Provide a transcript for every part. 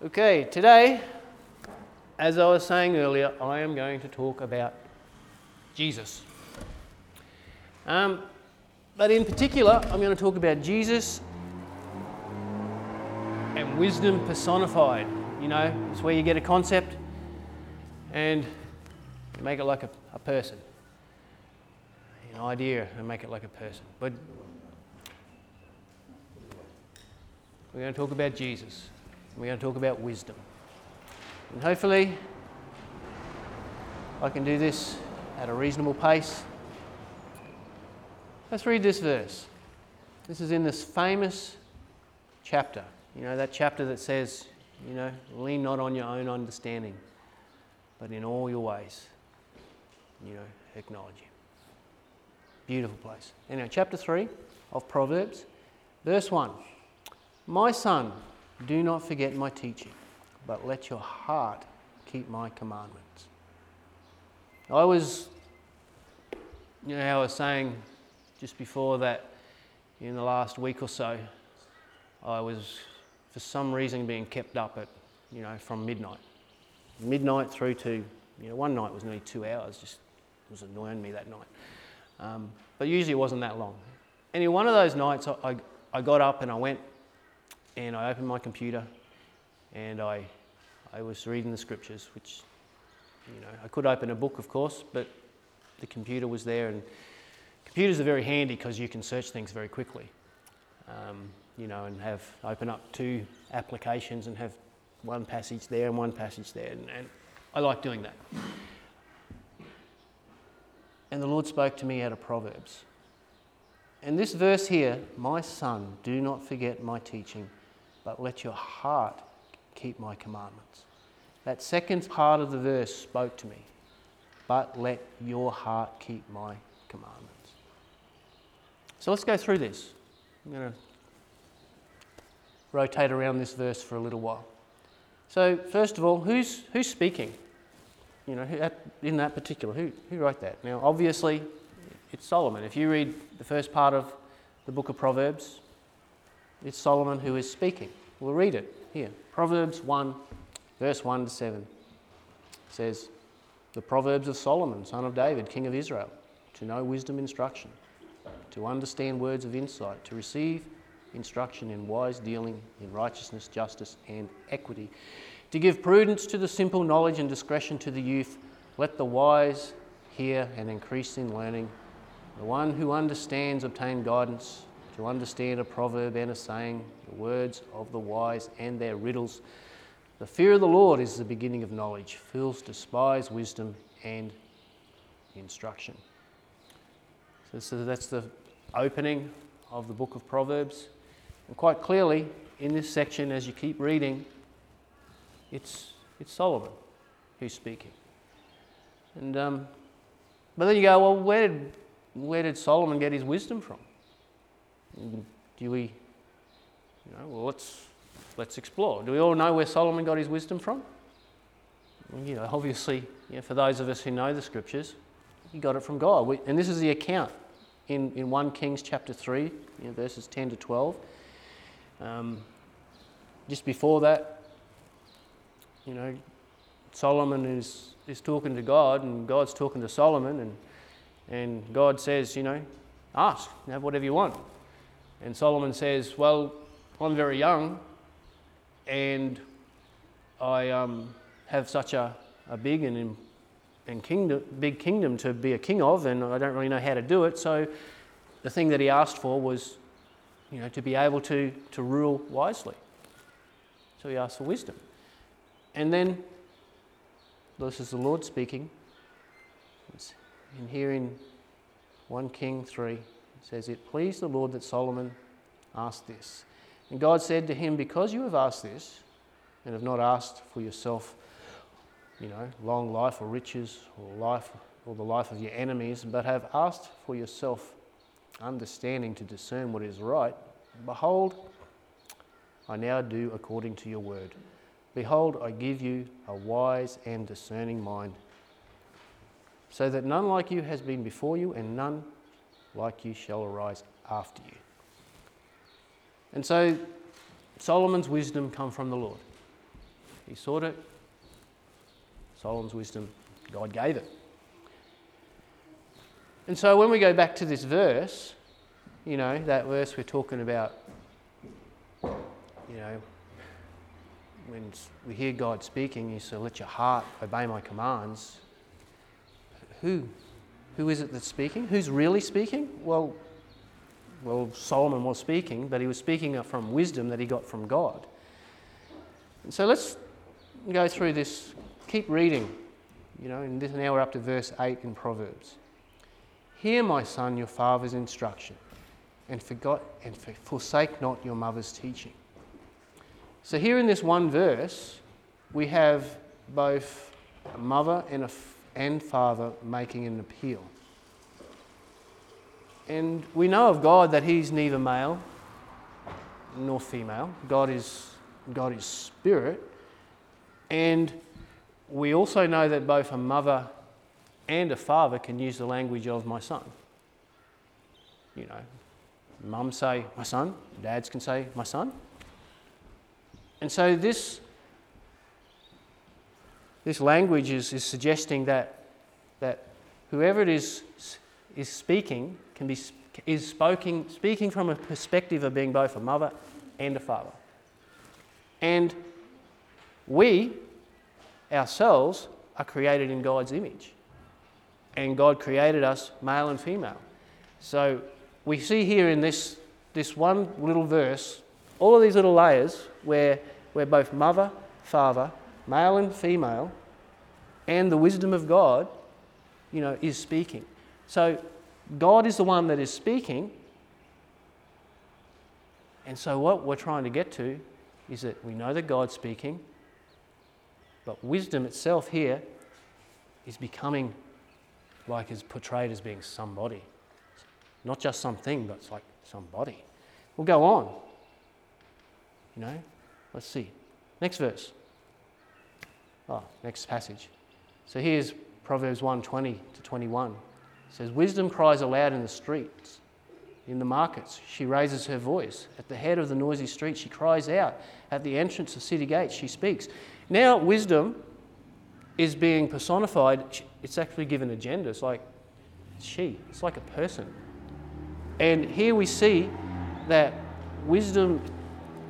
Okay, today, as I was saying earlier, I am going to talk about Jesus. Um, but in particular, I'm going to talk about Jesus and wisdom personified. You know, it's where you get a concept and you make it like a, a person, an idea, and make it like a person. But we're going to talk about Jesus. We're going to talk about wisdom. And hopefully, I can do this at a reasonable pace. Let's read this verse. This is in this famous chapter. You know, that chapter that says, you know, lean not on your own understanding, but in all your ways, you know, acknowledge Him. Beautiful place. Anyway, chapter 3 of Proverbs, verse 1. My son, do not forget my teaching, but let your heart keep my commandments. I was, you know, I was saying just before that in the last week or so, I was for some reason being kept up at, you know, from midnight. Midnight through to, you know, one night was nearly two hours, just was annoying me that night. Um, but usually it wasn't that long. Anyway, one of those nights I, I, I got up and I went and I opened my computer and I, I was reading the scriptures, which, you know, I could open a book, of course, but the computer was there and computers are very handy because you can search things very quickly, um, you know, and have open up two applications and have one passage there and one passage there, and, and I like doing that. And the Lord spoke to me out of Proverbs. And this verse here, my son, do not forget my teaching, but let your heart keep my commandments. That second part of the verse spoke to me. But let your heart keep my commandments. So let's go through this. I'm going to rotate around this verse for a little while. So, first of all, who's, who's speaking? You know, in that particular, who, who wrote that? Now, obviously, it's Solomon. If you read the first part of the book of Proverbs, it's Solomon who is speaking. We'll read it here. Proverbs 1, verse 1 to 7 says, The Proverbs of Solomon, son of David, king of Israel, to know wisdom instruction, to understand words of insight, to receive instruction in wise dealing, in righteousness, justice, and equity, to give prudence to the simple, knowledge and discretion to the youth. Let the wise hear and increase in learning. The one who understands obtain guidance to understand a proverb and a saying, the words of the wise and their riddles. The fear of the Lord is the beginning of knowledge. Fools despise wisdom and instruction. So, so that's the opening of the book of Proverbs. And quite clearly, in this section, as you keep reading, it's, it's Solomon who's speaking. And, um, but then you go, well, where did, where did Solomon get his wisdom from? Do we, you know, well, let's, let's explore. Do we all know where Solomon got his wisdom from? You know, obviously, for those of us who know the scriptures, he got it from God. We, and this is the account in, in 1 Kings chapter 3, you know, verses 10 to 12. Um, just before that, you know, Solomon is, is talking to God, and God's talking to Solomon, and, and God says, you know, ask, have whatever you want. And Solomon says, Well, I'm very young and I um, have such a, a big and, and kingdom, big kingdom to be a king of, and I don't really know how to do it. So the thing that he asked for was you know, to be able to, to rule wisely. So he asked for wisdom. And then, this is the Lord speaking. It's in here in 1 King 3 says, It pleased the Lord that Solomon asked this. And God said to him, Because you have asked this, and have not asked for yourself, you know, long life or riches or life or the life of your enemies, but have asked for yourself understanding to discern what is right, behold, I now do according to your word. Behold, I give you a wise and discerning mind, so that none like you has been before you, and none like you shall arise after you. And so Solomon's wisdom come from the Lord. He sought it. Solomon's wisdom, God gave it. And so when we go back to this verse, you know, that verse we're talking about, you know, when we hear God speaking, He say, Let your heart obey my commands. Who? Who is it that's speaking? Who's really speaking? Well, well, Solomon was speaking, but he was speaking from wisdom that he got from God. And so let's go through this. Keep reading. You know, and now we're up to verse 8 in Proverbs. Hear, my son, your father's instruction, and, forgot, and forsake not your mother's teaching. So, here in this one verse, we have both a mother and, a, and father making an appeal. And we know of God that He's neither male nor female. God is, God is spirit. And we also know that both a mother and a father can use the language of my son. You know, mum say my son, dads can say my son. And so this, this language is, is suggesting that, that whoever it is is speaking can be, is spoken, speaking from a perspective of being both a mother and a father. And we, ourselves, are created in God's image. And God created us male and female. So we see here in this, this one little verse all of these little layers where, where both mother, father, male and female, and the wisdom of God, you know, is speaking. So God is the one that is speaking. And so what we're trying to get to is that we know that God's speaking, but wisdom itself here is becoming like is portrayed as being somebody. Not just something, but it's like somebody. We'll go on. You know? Let's see. Next verse. Oh, next passage. So here's Proverbs 1 20 to 21. It says, Wisdom cries aloud in the streets, in the markets. She raises her voice. At the head of the noisy street, she cries out. At the entrance of city gates, she speaks. Now, wisdom is being personified. It's actually given a gender. It's like she, it's like a person. And here we see that wisdom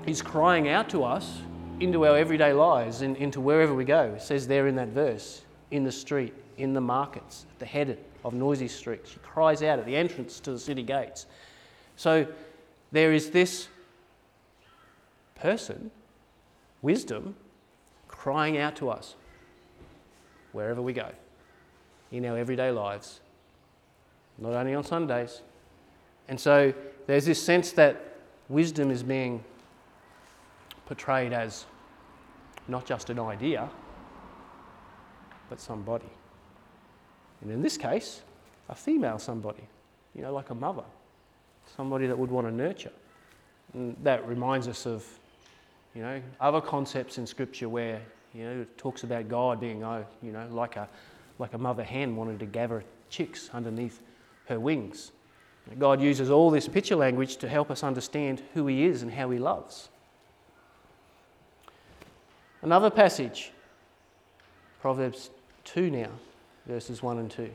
is crying out to us into our everyday lives and into wherever we go. It says there in that verse, in the street, in the markets, at the head of noisy streets. She cries out at the entrance to the city gates. So there is this person, wisdom, crying out to us wherever we go in our everyday lives, not only on Sundays. And so there's this sense that wisdom is being portrayed as not just an idea, but somebody. And in this case, a female somebody, you know, like a mother, somebody that would want to nurture. And that reminds us of, you know, other concepts in Scripture where, you know, it talks about God being, oh, you know, like a, like a mother hen wanting to gather chicks underneath her wings. God uses all this picture language to help us understand who He is and how He loves. Another passage, Proverbs 2 now, verses 1 and 2.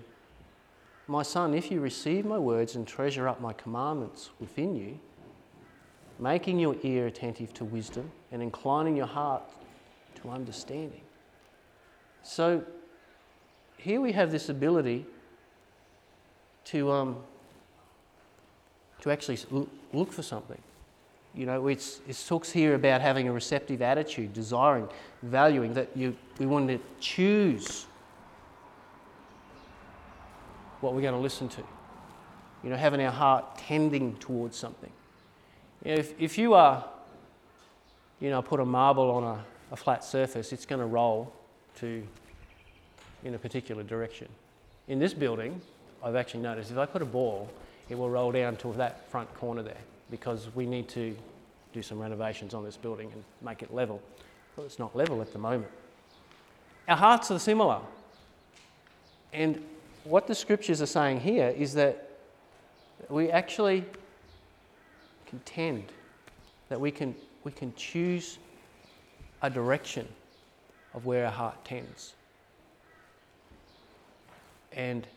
My son, if you receive my words and treasure up my commandments within you, making your ear attentive to wisdom and inclining your heart to understanding. So here we have this ability to, um, to actually look for something. You know, it's, it talks here about having a receptive attitude, desiring, valuing, that you, we want to choose what we're going to listen to. You know, having our heart tending towards something. You know, if, if you are, you know, put a marble on a, a flat surface, it's going to roll to in a particular direction. In this building, I've actually noticed if I put a ball, it will roll down to that front corner there because we need to do some renovations on this building and make it level. Well, it's not level at the moment. Our hearts are similar. And what the scriptures are saying here is that we actually contend that we can, we can choose a direction of where our heart tends. And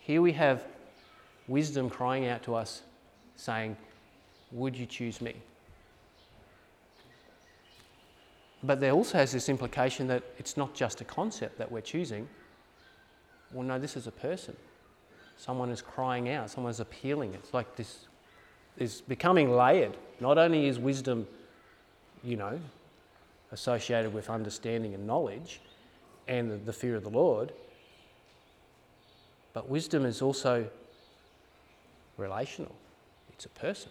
here we have wisdom crying out to us, saying, Would you choose me? But there also has this implication that it's not just a concept that we're choosing. Well, no, this is a person. Someone is crying out, someone is appealing. It's like this is becoming layered. Not only is wisdom, you know, associated with understanding and knowledge and the, fear of the Lord, but wisdom is also relational. It's a person.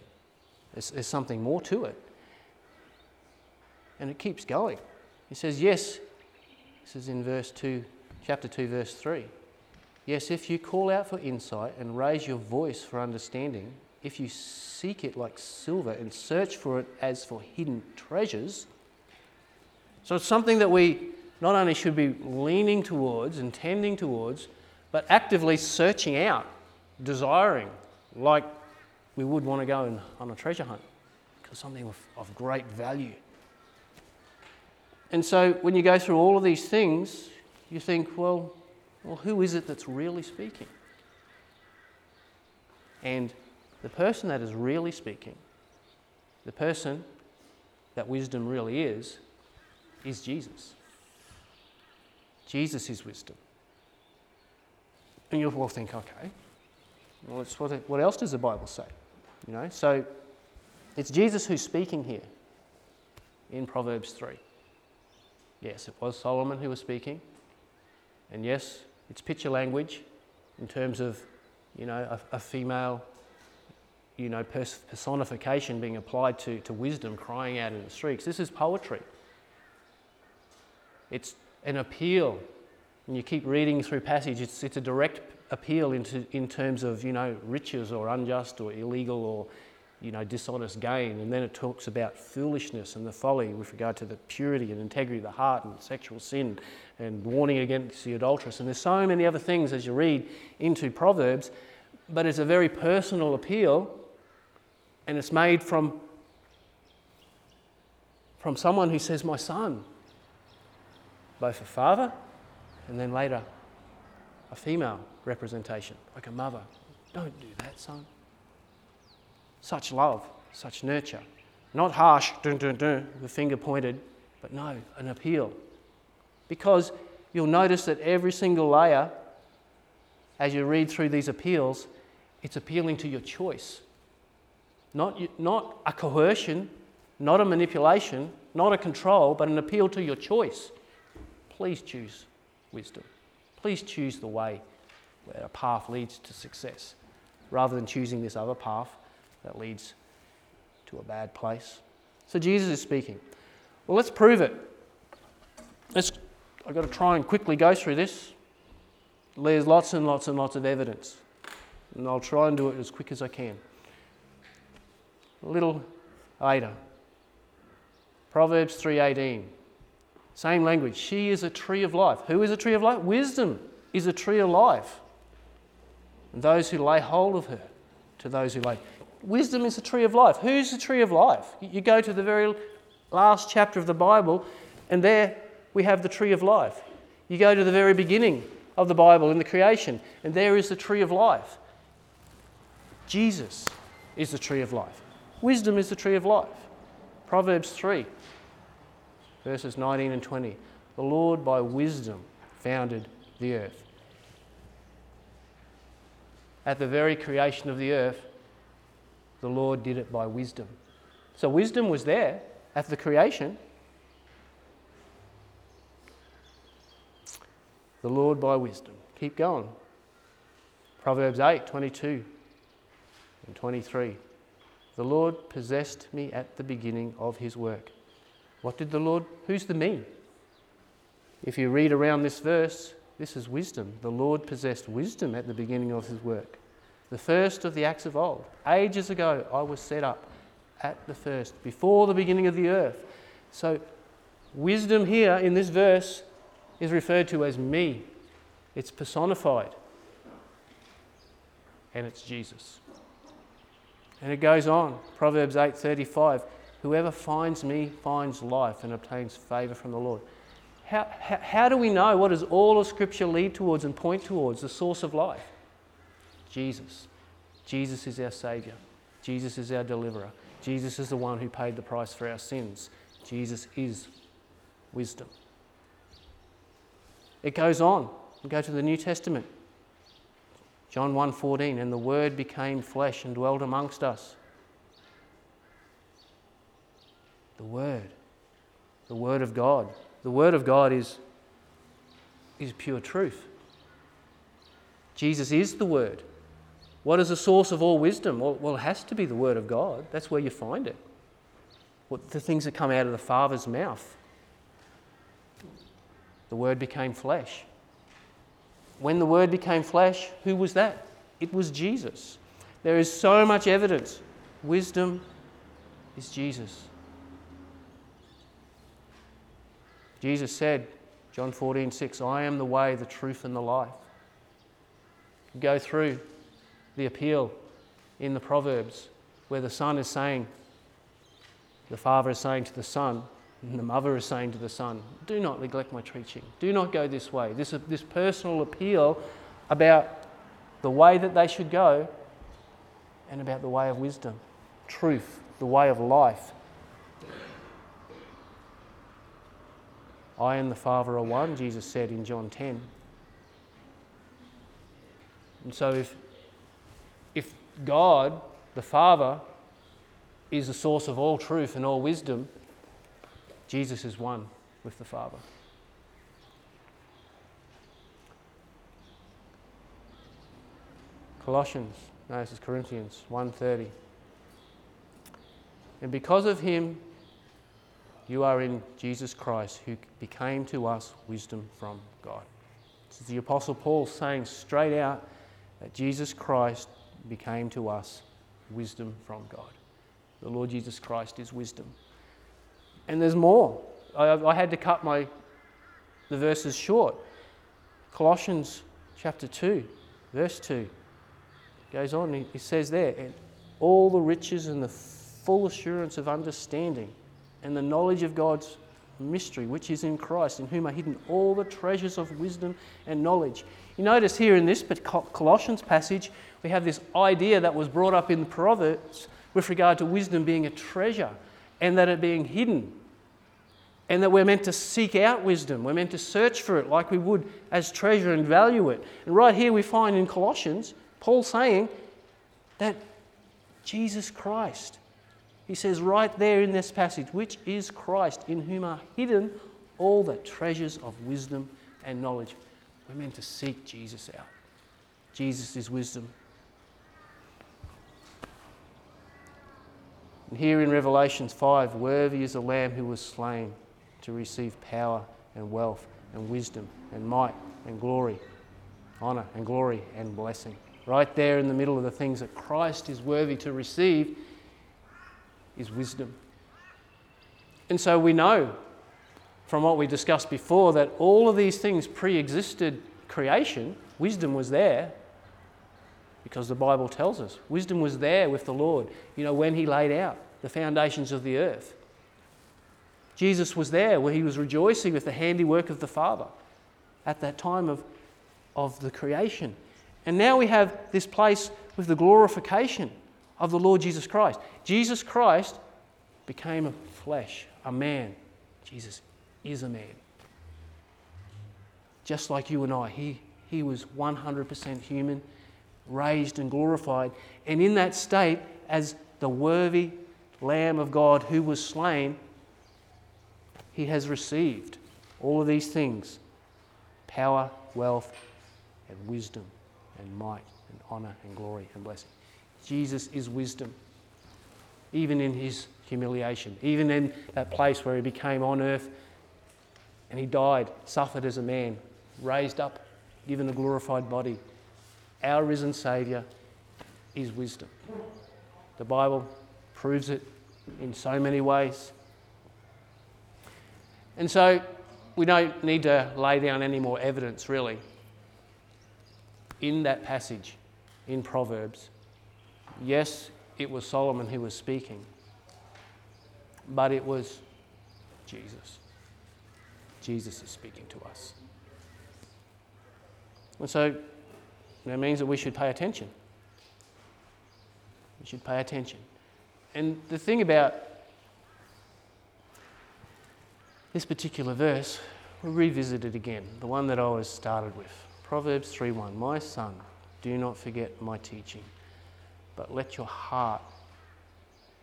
There's, there's something more to it. And it keeps going. He says, Yes, this is in verse 2, chapter 2, verse 3. Yes, if you call out for insight and raise your voice for understanding, if you seek it like silver and search for it as for hidden treasures. So it's something that we not only should be leaning towards and tending towards, but actively searching out, desiring, like we would want to go on a treasure hunt, because something of, of great value. And so when you go through all of these things, you think, well, well, who is it that's really speaking? And the person that is really speaking, the person that wisdom really is, is Jesus. Jesus is wisdom. And you'll all think, okay, well, what, what else does the Bible say? You know, so it's Jesus who's speaking here in Proverbs 3. Yes, it was Solomon who was speaking. And yes, it's picture language in terms of, you know, a, a female, you know, pers- personification being applied to, to wisdom crying out in the streets. This is poetry. It's an appeal and you keep reading through passage, it's, it's a direct appeal into, in terms of, you know, riches or unjust or illegal or, you know, dishonest gain. And then it talks about foolishness and the folly with regard to the purity and integrity of the heart and sexual sin and warning against the adulteress. And there's so many other things as you read into Proverbs, but it's a very personal appeal and it's made from, from someone who says, My son, both a father and then later a female representation, like a mother. Don't do that, son. Such love, such nurture. Not harsh, dun, dun, dun, the finger pointed, but no, an appeal. Because you'll notice that every single layer, as you read through these appeals, it's appealing to your choice. Not, not a coercion, not a manipulation, not a control, but an appeal to your choice. Please choose wisdom. Please choose the way where a path leads to success rather than choosing this other path that leads to a bad place. So Jesus is speaking. Well, let's prove it. Let's, I've got to try and quickly go through this. There's lots and lots and lots of evidence. And I'll try and do it as quick as I can. A little later. Proverbs 3:18. Same language. She is a tree of life. Who is a tree of life? Wisdom is a tree of life. And those who lay hold of her, to those who lay. Wisdom is the tree of life. Who's the tree of life? You go to the very last chapter of the Bible, and there we have the tree of life. You go to the very beginning of the Bible in the creation, and there is the tree of life. Jesus is the tree of life. Wisdom is the tree of life. Proverbs 3 verses 19 and 20. The Lord by wisdom founded the earth. At the very creation of the earth, the Lord did it by wisdom. So wisdom was there at the creation. The Lord by wisdom. Keep going. Proverbs 8 22 and 23. The Lord possessed me at the beginning of his work. What did the Lord, who's the me? If you read around this verse, this is wisdom. The Lord possessed wisdom at the beginning of his work. The first of the acts of old. Ages ago, I was set up at the first, before the beginning of the earth. So, wisdom here in this verse is referred to as me. It's personified. And it's Jesus. And it goes on. Proverbs 8:35. Whoever finds me finds life and obtains favor from the Lord. How, how, how do we know what does all of Scripture lead towards and point towards? The source of life? Jesus. Jesus is our Saviour. Jesus is our deliverer. Jesus is the one who paid the price for our sins. Jesus is wisdom. It goes on. We go to the New Testament. John 1:14 and the word became flesh and dwelt amongst us. The word. The word of God. The word of God is is pure truth. Jesus is the word. What is the source of all wisdom? Well, it has to be the word of God. That's where you find it. What, the things that come out of the Father's mouth. The Word became flesh. When the Word became flesh, who was that? It was Jesus. There is so much evidence. Wisdom is Jesus. Jesus said, John 14, 6, I am the way, the truth, and the life. Go through the appeal in the Proverbs where the son is saying, the father is saying to the son, and the mother is saying to the son, Do not neglect my teaching. Do not go this way. This, this personal appeal about the way that they should go and about the way of wisdom, truth, the way of life. I and the Father are one, Jesus said in John 10. And so if, if God, the Father, is the source of all truth and all wisdom, Jesus is one with the Father. Colossians, no, this is Corinthians 1:30. And because of him you are in Jesus Christ who became to us wisdom from God. This is the apostle Paul saying straight out that Jesus Christ became to us wisdom from God. The Lord Jesus Christ is wisdom. And there's more. I, I had to cut my, the verses short. Colossians chapter 2, verse 2 goes on, he, he says there, and all the riches and the full assurance of understanding and the knowledge of God's mystery, which is in Christ, in whom are hidden all the treasures of wisdom and knowledge. You notice here in this Colossians passage, we have this idea that was brought up in the Proverbs with regard to wisdom being a treasure and that it being hidden. And that we're meant to seek out wisdom. We're meant to search for it like we would as treasure and value it. And right here we find in Colossians, Paul saying that Jesus Christ, he says right there in this passage, which is Christ, in whom are hidden all the treasures of wisdom and knowledge. We're meant to seek Jesus out. Jesus is wisdom. And here in Revelations 5, worthy is the Lamb who was slain to receive power and wealth and wisdom and might and glory, honour and glory and blessing. Right there in the middle of the things that Christ is worthy to receive is wisdom. And so we know from what we discussed before that all of these things pre existed creation. Wisdom was there, because the Bible tells us wisdom was there with the Lord, you know, when He laid out the foundations of the earth. Jesus was there where He was rejoicing with the handiwork of the Father at that time of, of the creation. And now we have this place with the glorification of the Lord Jesus Christ. Jesus Christ became a flesh, a man. Jesus is a man. Just like you and I, he, he was 100% human raised and glorified. And in that state, as the worthy Lamb of God who was slain, he has received all of these things power, wealth, and wisdom, and might, and honor, and glory, and blessing. Jesus is wisdom, even in his humiliation, even in that place where he became on earth and he died, suffered as a man, raised up, given a glorified body our risen Saviour is wisdom. The Bible proves it in so many ways. And so we don't need to lay down any more evidence, really. In that passage in Proverbs, yes, it was Solomon who was speaking, but it was Jesus. Jesus is speaking to us. And so that means that we should pay attention. We should pay attention. And the thing about this particular verse, we'll revisit it again, the one that I was started with. Proverbs 3:1. My son, do not forget my teaching, but let your heart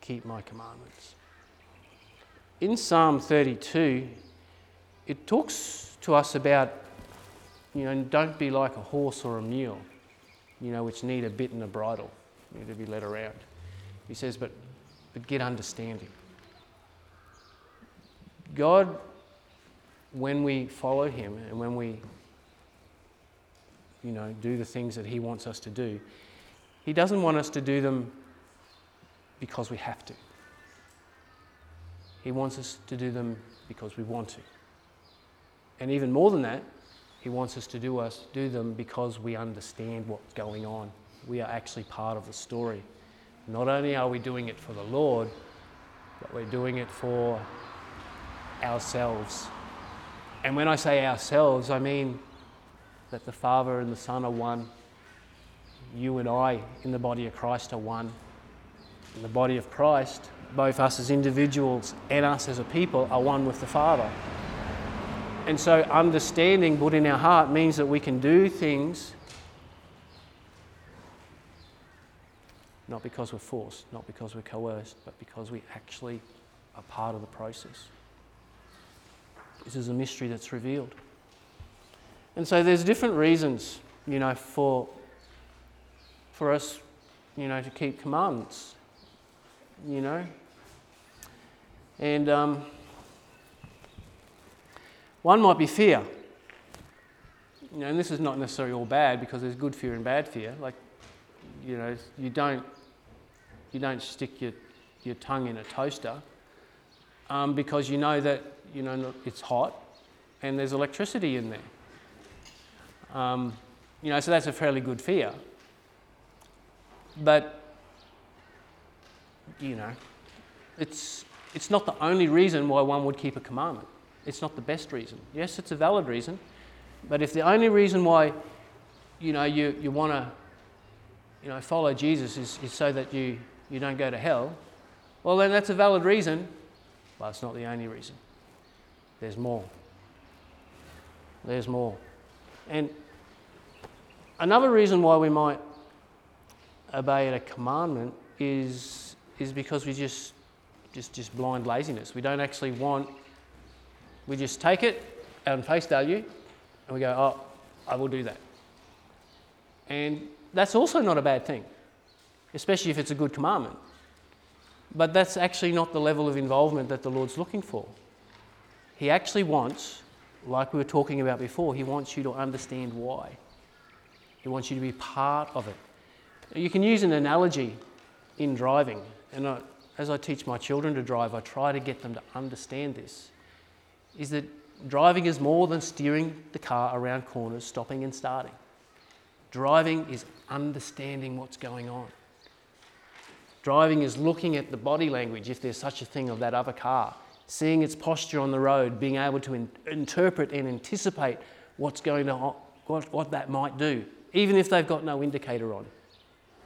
keep my commandments. In Psalm 32, it talks to us about, you know, don't be like a horse or a mule, you know, which need a bit and a bridle, need to be led around. He says, but, but get understanding. God, when we follow Him and when we, you know, do the things that He wants us to do, He doesn't want us to do them because we have to. He wants us to do them because we want to. And even more than that, He wants us to do us do them because we understand what's going on. We are actually part of the story. Not only are we doing it for the Lord, but we're doing it for ourselves. And when I say ourselves, I mean that the Father and the Son are one. You and I in the body of Christ are one. In the body of Christ, both us as individuals and us as a people are one with the Father. And so, understanding put in our heart means that we can do things not because we're forced, not because we're coerced, but because we actually are part of the process. This is a mystery that's revealed. And so there's different reasons, you know, for, for us, you know, to keep commandments, you know. And um, one might be fear. You know, and this is not necessarily all bad because there's good fear and bad fear. Like, you know, you don't, you don't stick your, your tongue in a toaster um, because you know that, you know, it's hot and there's electricity in there. Um, you know, so that's a fairly good fear. But, you know, it's, it's not the only reason why one would keep a commandment. It's not the best reason. Yes, it's a valid reason, but if the only reason why you know you, you want to you know follow Jesus is, is so that you, you don't go to hell, well then that's a valid reason, but it's not the only reason. There's more. There's more. And another reason why we might obey a commandment is, is because we just, just, just blind laziness. We don't actually want we just take it on face value and we go, oh, I will do that. And that's also not a bad thing, especially if it's a good commandment. But that's actually not the level of involvement that the Lord's looking for. He actually wants, like we were talking about before, He wants you to understand why. He wants you to be part of it. You can use an analogy in driving, and I, as I teach my children to drive, I try to get them to understand this is that driving is more than steering the car around corners, stopping and starting. Driving is understanding what's going on. Driving is looking at the body language, if there's such a thing, of that other car, seeing its posture on the road, being able to in- interpret and anticipate what's going to, what, what that might do, even if they've got no indicator on.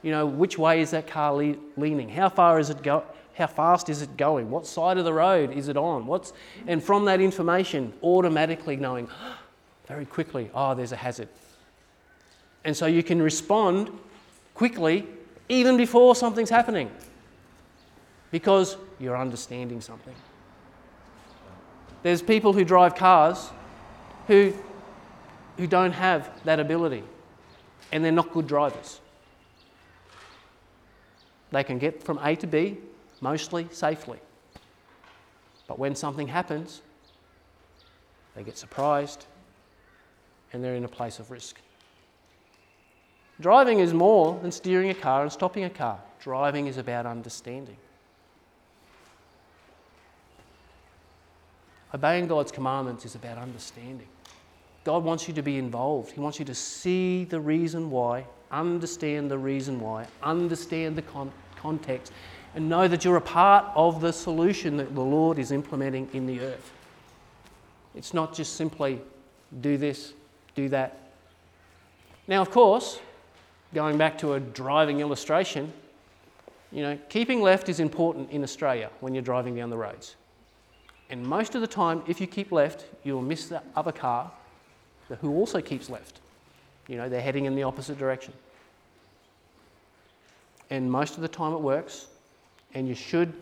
You know, which way is that car le- leaning? How far is it go- how fast is it going? What side of the road is it on? What's, and from that information, automatically knowing very quickly, oh, there's a hazard. And so you can respond quickly even before something's happening because you're understanding something. There's people who drive cars who, who don't have that ability and they're not good drivers. They can get from A to B mostly safely. But when something happens, they get surprised and they're in a place of risk. Driving is more than steering a car and stopping a car. Driving is about understanding. Obeying God's commandments is about understanding. God wants you to be involved. He wants you to see the reason why, understand the reason why, understand the con- context, and know that you're a part of the solution that the Lord is implementing in the earth. It's not just simply do this, do that. Now, of course, going back to a driving illustration, you know, keeping left is important in Australia when you're driving down the roads. And most of the time, if you keep left, you'll miss the other car who also keeps left. You know, they're heading in the opposite direction. And most of the time it works, and you should,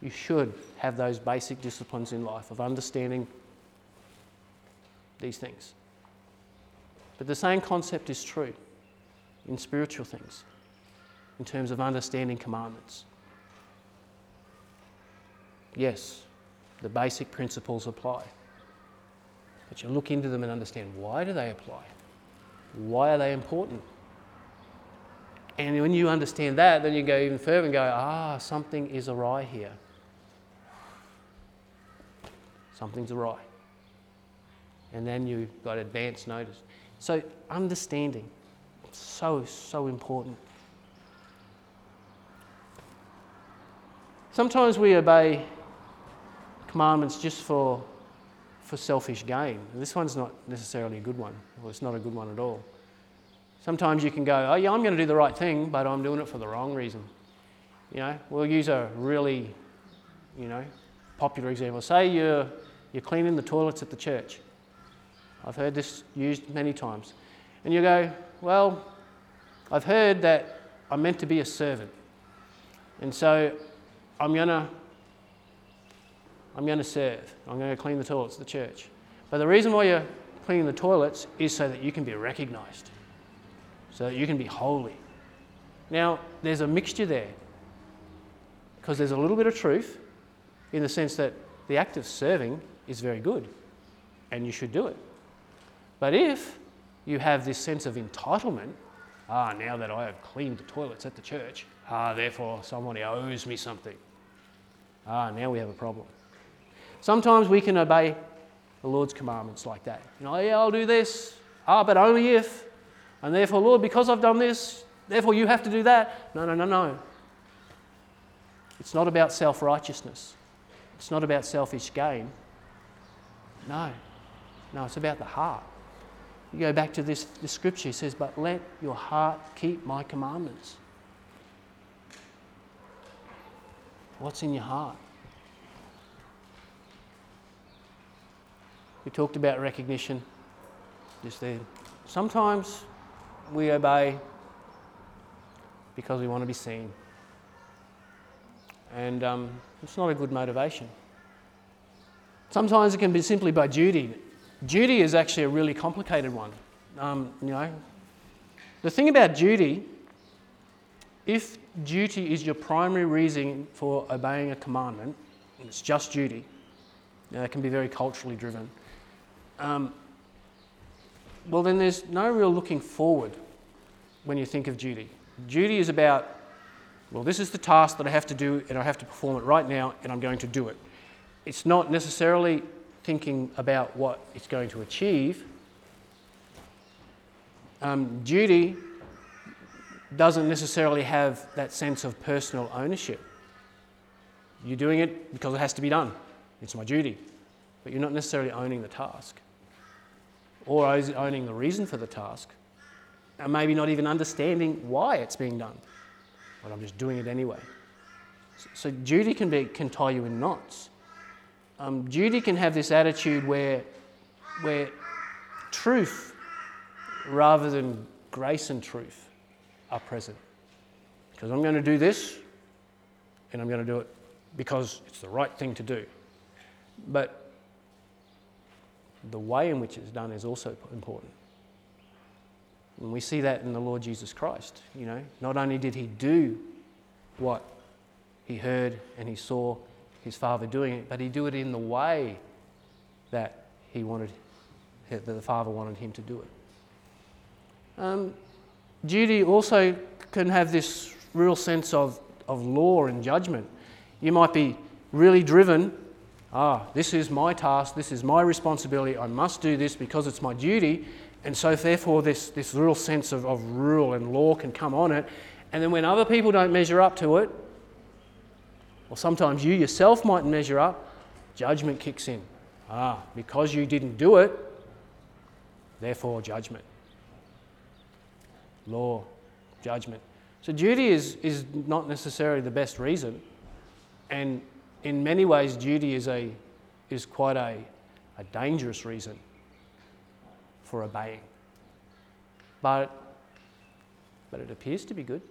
you should have those basic disciplines in life of understanding these things. But the same concept is true in spiritual things, in terms of understanding commandments. Yes, the basic principles apply. But you look into them and understand why do they apply? Why are they important? And when you understand that, then you go even further and go, ah, something is awry here. Something's awry. And then you've got advance notice. So, understanding, so, so important. Sometimes we obey commandments just for, for selfish gain. This one's not necessarily a good one, or it's not a good one at all. Sometimes you can go, oh, yeah, I'm going to do the right thing, but I'm doing it for the wrong reason. You know, we'll use a really, you know, popular example. Say you're, you're cleaning the toilets at the church. I've heard this used many times. And you go, well, I've heard that I'm meant to be a servant. And so I'm going to I'm going to serve. I'm going to clean the toilets at the church. But the reason why you're cleaning the toilets is so that you can be recognized, so that you can be holy. Now, there's a mixture there because there's a little bit of truth in the sense that the act of serving is very good and you should do it. But if you have this sense of entitlement, ah, now that I have cleaned the toilets at the church, ah, therefore somebody owes me something. Ah, now we have a problem. Sometimes we can obey the Lord's commandments like that. You know, yeah, I'll do this, ah, but only if. And therefore, Lord, because I've done this, therefore you have to do that. No, no, no, no. It's not about self righteousness, it's not about selfish gain. No, no, it's about the heart. You go back to this, this scripture, it says, But let your heart keep my commandments. What's in your heart? We talked about recognition just there. Sometimes we obey because we want to be seen. And um, it's not a good motivation. Sometimes it can be simply by duty. Duty is actually a really complicated one. Um, you know, the thing about duty, if duty is your primary reason for obeying a commandment, and it's just duty, now it can be very culturally driven um, well, then there's no real looking forward when you think of duty. Duty is about, well, this is the task that I have to do, and I have to perform it right now, and I'm going to do it. It's not necessarily thinking about what it's going to achieve. Um, duty doesn't necessarily have that sense of personal ownership. You're doing it because it has to be done. It's my duty. But you're not necessarily owning the task or owning the reason for the task, and maybe not even understanding why it's being done. But I'm just doing it anyway. So duty can, be, can tie you in knots. Um, duty can have this attitude where, where truth rather than grace and truth are present. Because I'm going to do this, and I'm going to do it because it's the right thing to do. But the way in which it's done is also important. And we see that in the Lord Jesus Christ. You know, not only did he do what he heard and he saw his father doing it, but he do it in the way that he wanted, that the father wanted him to do it. Um, duty also can have this real sense of, of law and judgment. You might be really driven ah, this is my task, this is my responsibility, I must do this because it's my duty. And so, therefore, this, this real sense of, of rule and law can come on it. And then, when other people don't measure up to it, or sometimes you yourself might measure up, judgment kicks in. Ah, because you didn't do it, therefore judgment. Law, judgment. So duty is, is not necessarily the best reason. And in many ways, duty is, a, is quite a, a dangerous reason for obeying. But, but it appears to be good.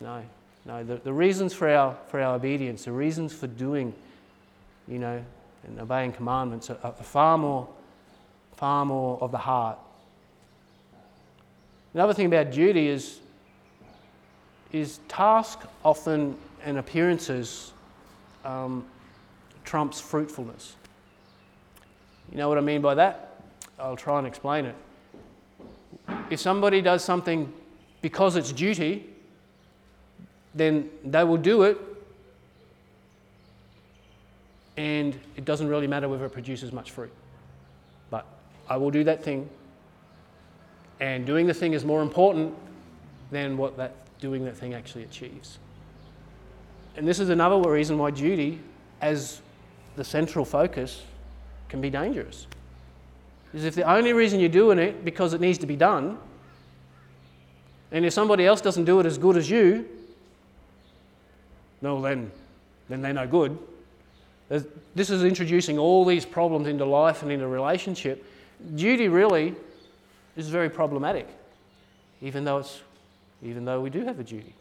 No, no. The, the reasons for our, for our obedience, the reasons for doing, you know, and obeying commandments are, are far more, far more of the heart. Another thing about duty is, is task often and appearances um, trumps fruitfulness. You know what I mean by that? I'll try and explain it. If somebody does something because it's duty, then they will do it, and it doesn't really matter whether it produces much fruit. But I will do that thing, and doing the thing is more important than what that doing that thing actually achieves. And this is another reason why duty, as the central focus, can be dangerous. Is if the only reason you're doing it because it needs to be done, and if somebody else doesn't do it as good as you, no, then, then they're no good. This is introducing all these problems into life and into relationship. Duty really is very problematic, even though, it's, even though we do have a duty.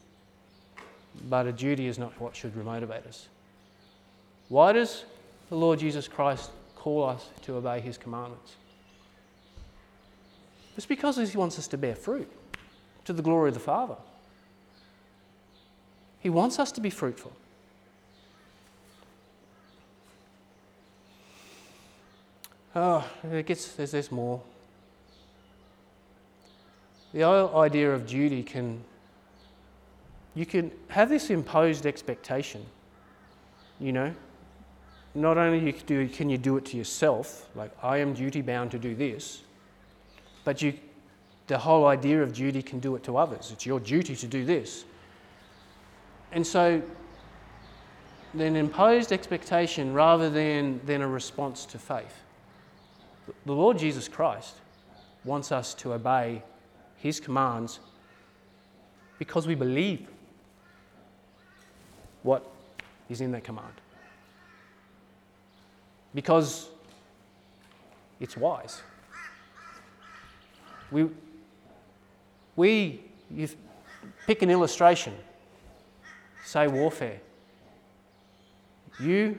But a duty is not what should motivate us. Why does the Lord Jesus Christ call us to obey his commandments? It's because he wants us to bear fruit to the glory of the Father. He wants us to be fruitful. Oh, it gets, there's, there's more. The idea of duty can, you can have this imposed expectation, you know. Not only can you do it to yourself, like I am duty bound to do this, but you, the whole idea of duty can do it to others. It's your duty to do this. And so, an imposed expectation rather than, than a response to faith. The Lord Jesus Christ wants us to obey His commands because we believe what is in that command. Because it's wise. We, we pick an illustration say warfare. You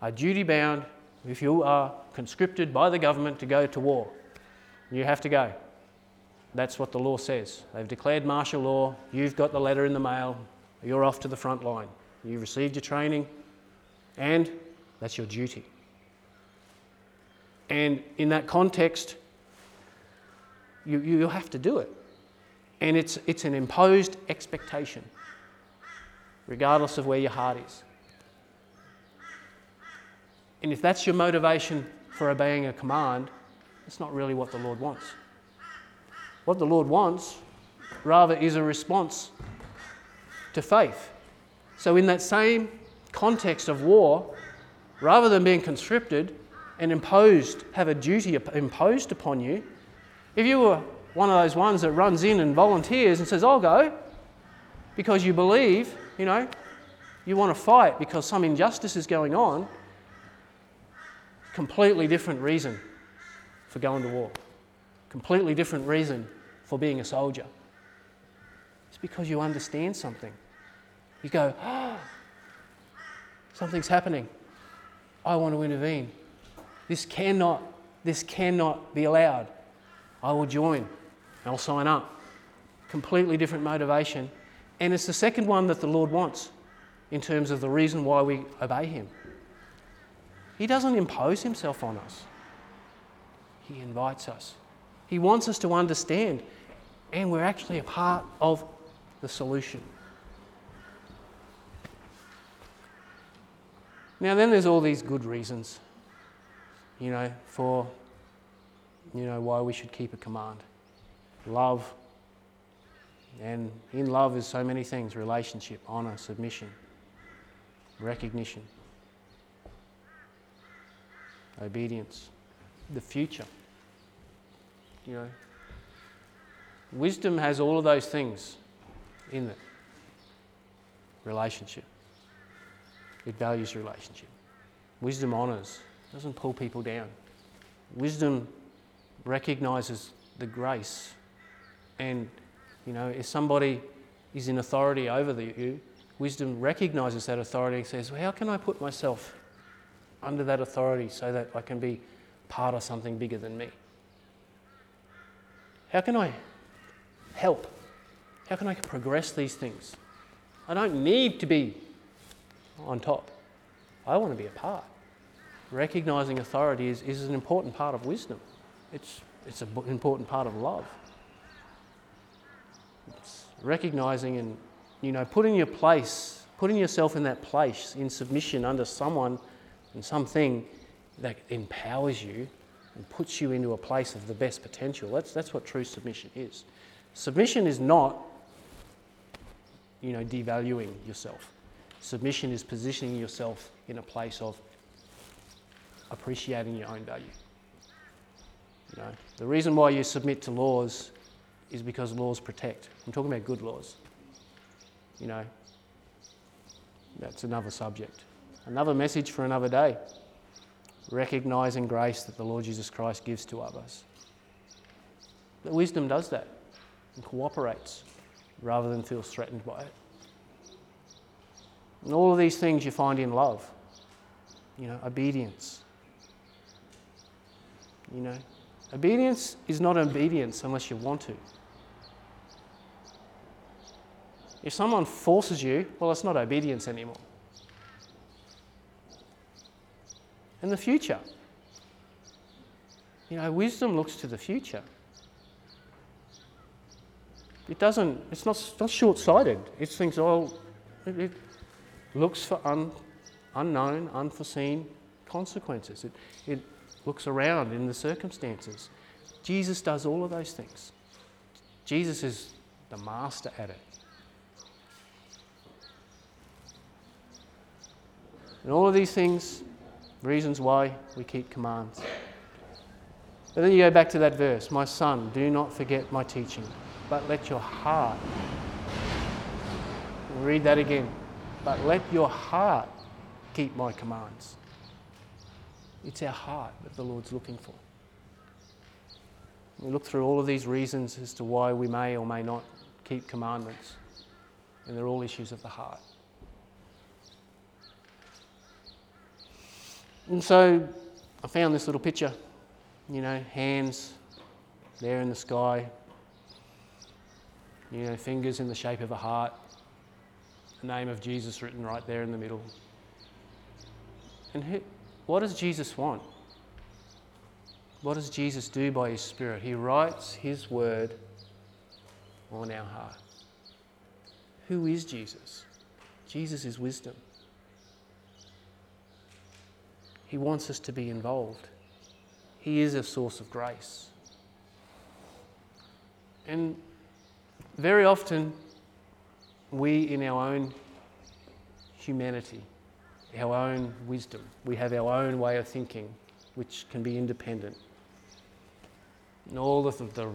are duty bound if you are conscripted by the government to go to war. You have to go. That's what the law says. They've declared martial law. You've got the letter in the mail. You're off to the front line. You've received your training, and that's your duty. And in that context, you, you have to do it. And it's, it's an imposed expectation regardless of where your heart is. And if that's your motivation for obeying a command, it's not really what the Lord wants. What the Lord wants, rather, is a response to faith. So, in that same context of war, rather than being conscripted and imposed, have a duty imposed upon you, if you were one of those ones that runs in and volunteers and says, I'll go, because you believe you know, you want to fight because some injustice is going on, completely different reason for going to war. Completely different reason for being a soldier. It's because you understand something. You go, oh, something's happening. I want to intervene. This cannot, this cannot be allowed. I will join. I'll sign up. Completely different motivation and it's the second one that the Lord wants in terms of the reason why we obey Him. He doesn't impose Himself on us, He invites us. He wants us to understand, and we're actually a part of the solution. Now, then there's all these good reasons, you know, for, you know, why we should keep a command. Love, and in love is so many things relationship, honour, submission, recognition. obedience, the future. You know, wisdom has all of those things in it. Relationship. It values relationship. Wisdom honors, doesn't pull people down. Wisdom recognizes the grace. And, you know, if somebody is in authority over the, you, wisdom recognizes that authority and says, well, how can I put myself under that authority so that I can be part of something bigger than me? How can I help? How can I progress these things? I don't need to be on top. I want to be a part. Recognizing authority is, is an important part of wisdom. It's, it's an important part of love. It's recognizing and you know putting your place, putting yourself in that place in submission under someone and something that empowers you and puts you into a place of the best potential. That's, that's what true submission is. Submission is not, you know, devaluing yourself. Submission is positioning yourself in a place of appreciating your own value. You know, the reason why you submit to laws is because laws protect. I'm talking about good laws. You know, that's another subject. Another message for another day. Recognizing grace that the Lord Jesus Christ gives to others. The wisdom does that and cooperates rather than feels threatened by it. And all of these things you find in love. You know, obedience. You know, obedience is not obedience unless you want to. If someone forces you, well, it's not obedience anymore. And the future. You know, wisdom looks to the future. It doesn't, it's not, not short sighted. It thinks, oh, it, it looks for un, unknown, unforeseen consequences. It, it looks around in the circumstances. Jesus does all of those things. Jesus is the master at it. And all of these things, reasons why we keep commands. But then you go back to that verse My son, do not forget my teaching, but let your heart. read that again. But let your heart keep my commands. It's our heart that the Lord's looking for. We look through all of these reasons as to why we may or may not keep commandments, and they're all issues of the heart. And so I found this little picture, you know, hands there in the sky, you know, fingers in the shape of a heart, the name of Jesus written right there in the middle. And who, what does Jesus want? What does Jesus do by His Spirit? He writes His word on our heart. Who is Jesus? Jesus is wisdom. He wants us to be involved. He is a source of grace. And very often, we, in our own humanity, our own wisdom, we have our own way of thinking, which can be independent. And all the, the,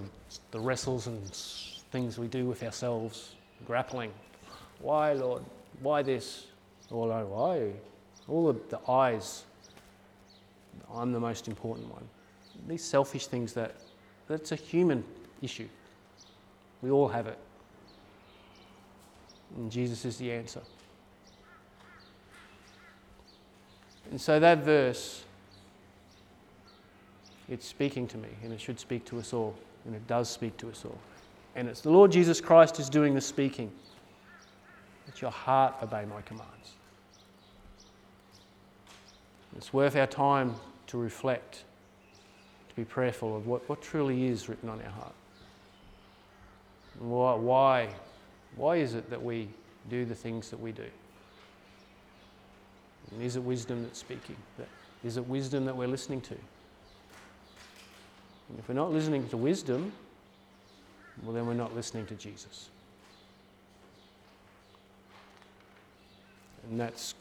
the wrestles and things we do with ourselves, grappling. Why, Lord? Why this? Or oh, why? All the, the eyes I'm the most important one. These selfish things that that's a human issue. We all have it. And Jesus is the answer. And so that verse, it's speaking to me, and it should speak to us all, and it does speak to us all. And it's the Lord Jesus Christ who's doing the speaking. Let your heart obey my commands. It's worth our time to reflect, to be prayerful of what, what truly is written on our heart. Why, why, is it that we do the things that we do? And is it wisdom that's speaking? Is it wisdom that we're listening to? And if we're not listening to wisdom, well, then we're not listening to Jesus. And that's,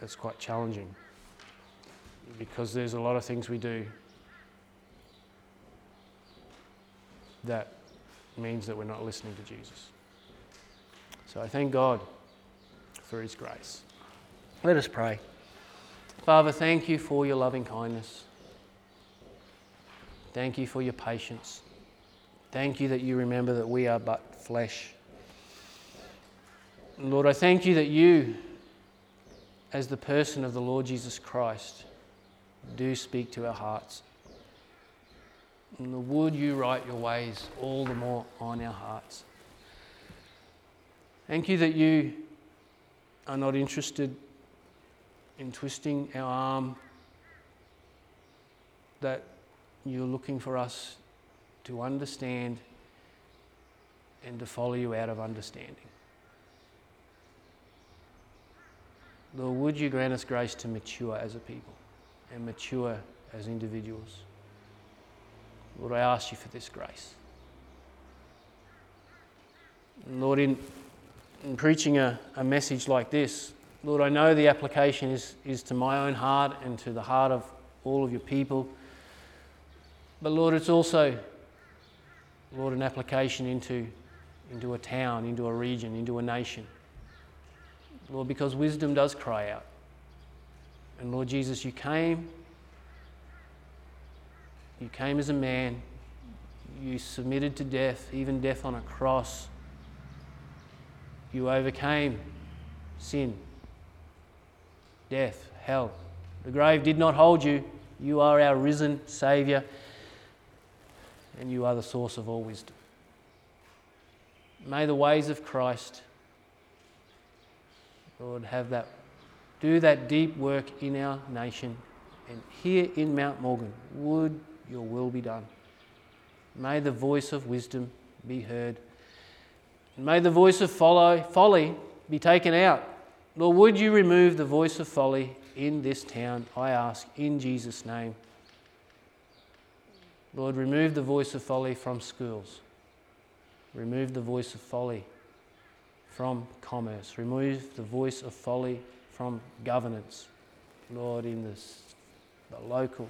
that's quite challenging. because there's a lot of things we do that means that we're not listening to Jesus. So I thank God for His grace. Let us pray. Father, thank you for your loving kindness. Thank you for your patience. Thank you that you remember that we are but flesh. Lord, I thank you that you, as the person of the Lord Jesus Christ, do speak to our hearts. And would you write your ways all the more on our hearts? Thank you that you are not interested in twisting our arm, that you're looking for us to understand and to follow you out of understanding. Lord, would you grant us grace to mature as a people and mature as individuals? Lord, I ask you for this grace. Lord, in, in preaching a, a message like this, Lord, I know the application is, is to my own heart and to the heart of all of your people. But Lord, it's also, Lord, an application into, into a town, into a region, into a nation. Lord, because wisdom does cry out. And Lord Jesus, you came you came as a man. You submitted to death, even death on a cross. You overcame sin, death, hell. The grave did not hold you. You are our risen Saviour, and you are the source of all wisdom. May the ways of Christ, Lord, have that, do that deep work in our nation. And here in Mount Morgan, would your will be done. May the voice of wisdom be heard. And may the voice of follow, folly be taken out. Lord, would you remove the voice of folly in this town? I ask in Jesus' name. Lord, remove the voice of folly from schools. Remove the voice of folly from commerce. Remove the voice of folly from governance. Lord, in this, the local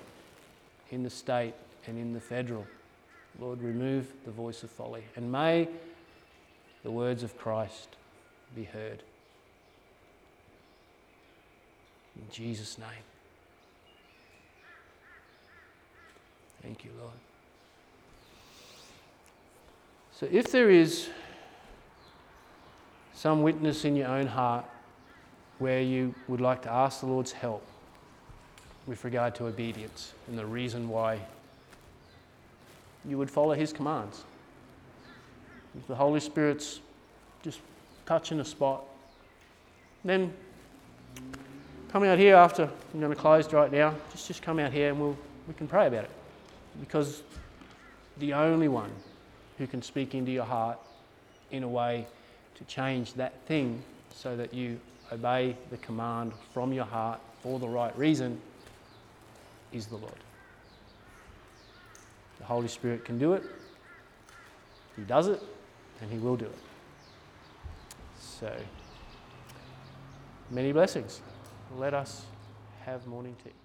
in the state and in the federal. Lord, remove the voice of folly and may the words of Christ be heard. In Jesus' name. Thank you, Lord. So, if there is some witness in your own heart where you would like to ask the Lord's help, with regard to obedience and the reason why you would follow His commands. If the Holy Spirit's just touching a spot, then come out here after I'm going to close right now. Just, just come out here and we'll, we can pray about it. Because the only one who can speak into your heart in a way to change that thing so that you obey the command from your heart for the right reason is the Lord. The Holy Spirit can do it. He does it, and He will do it. So, many blessings. Let us have morning tea.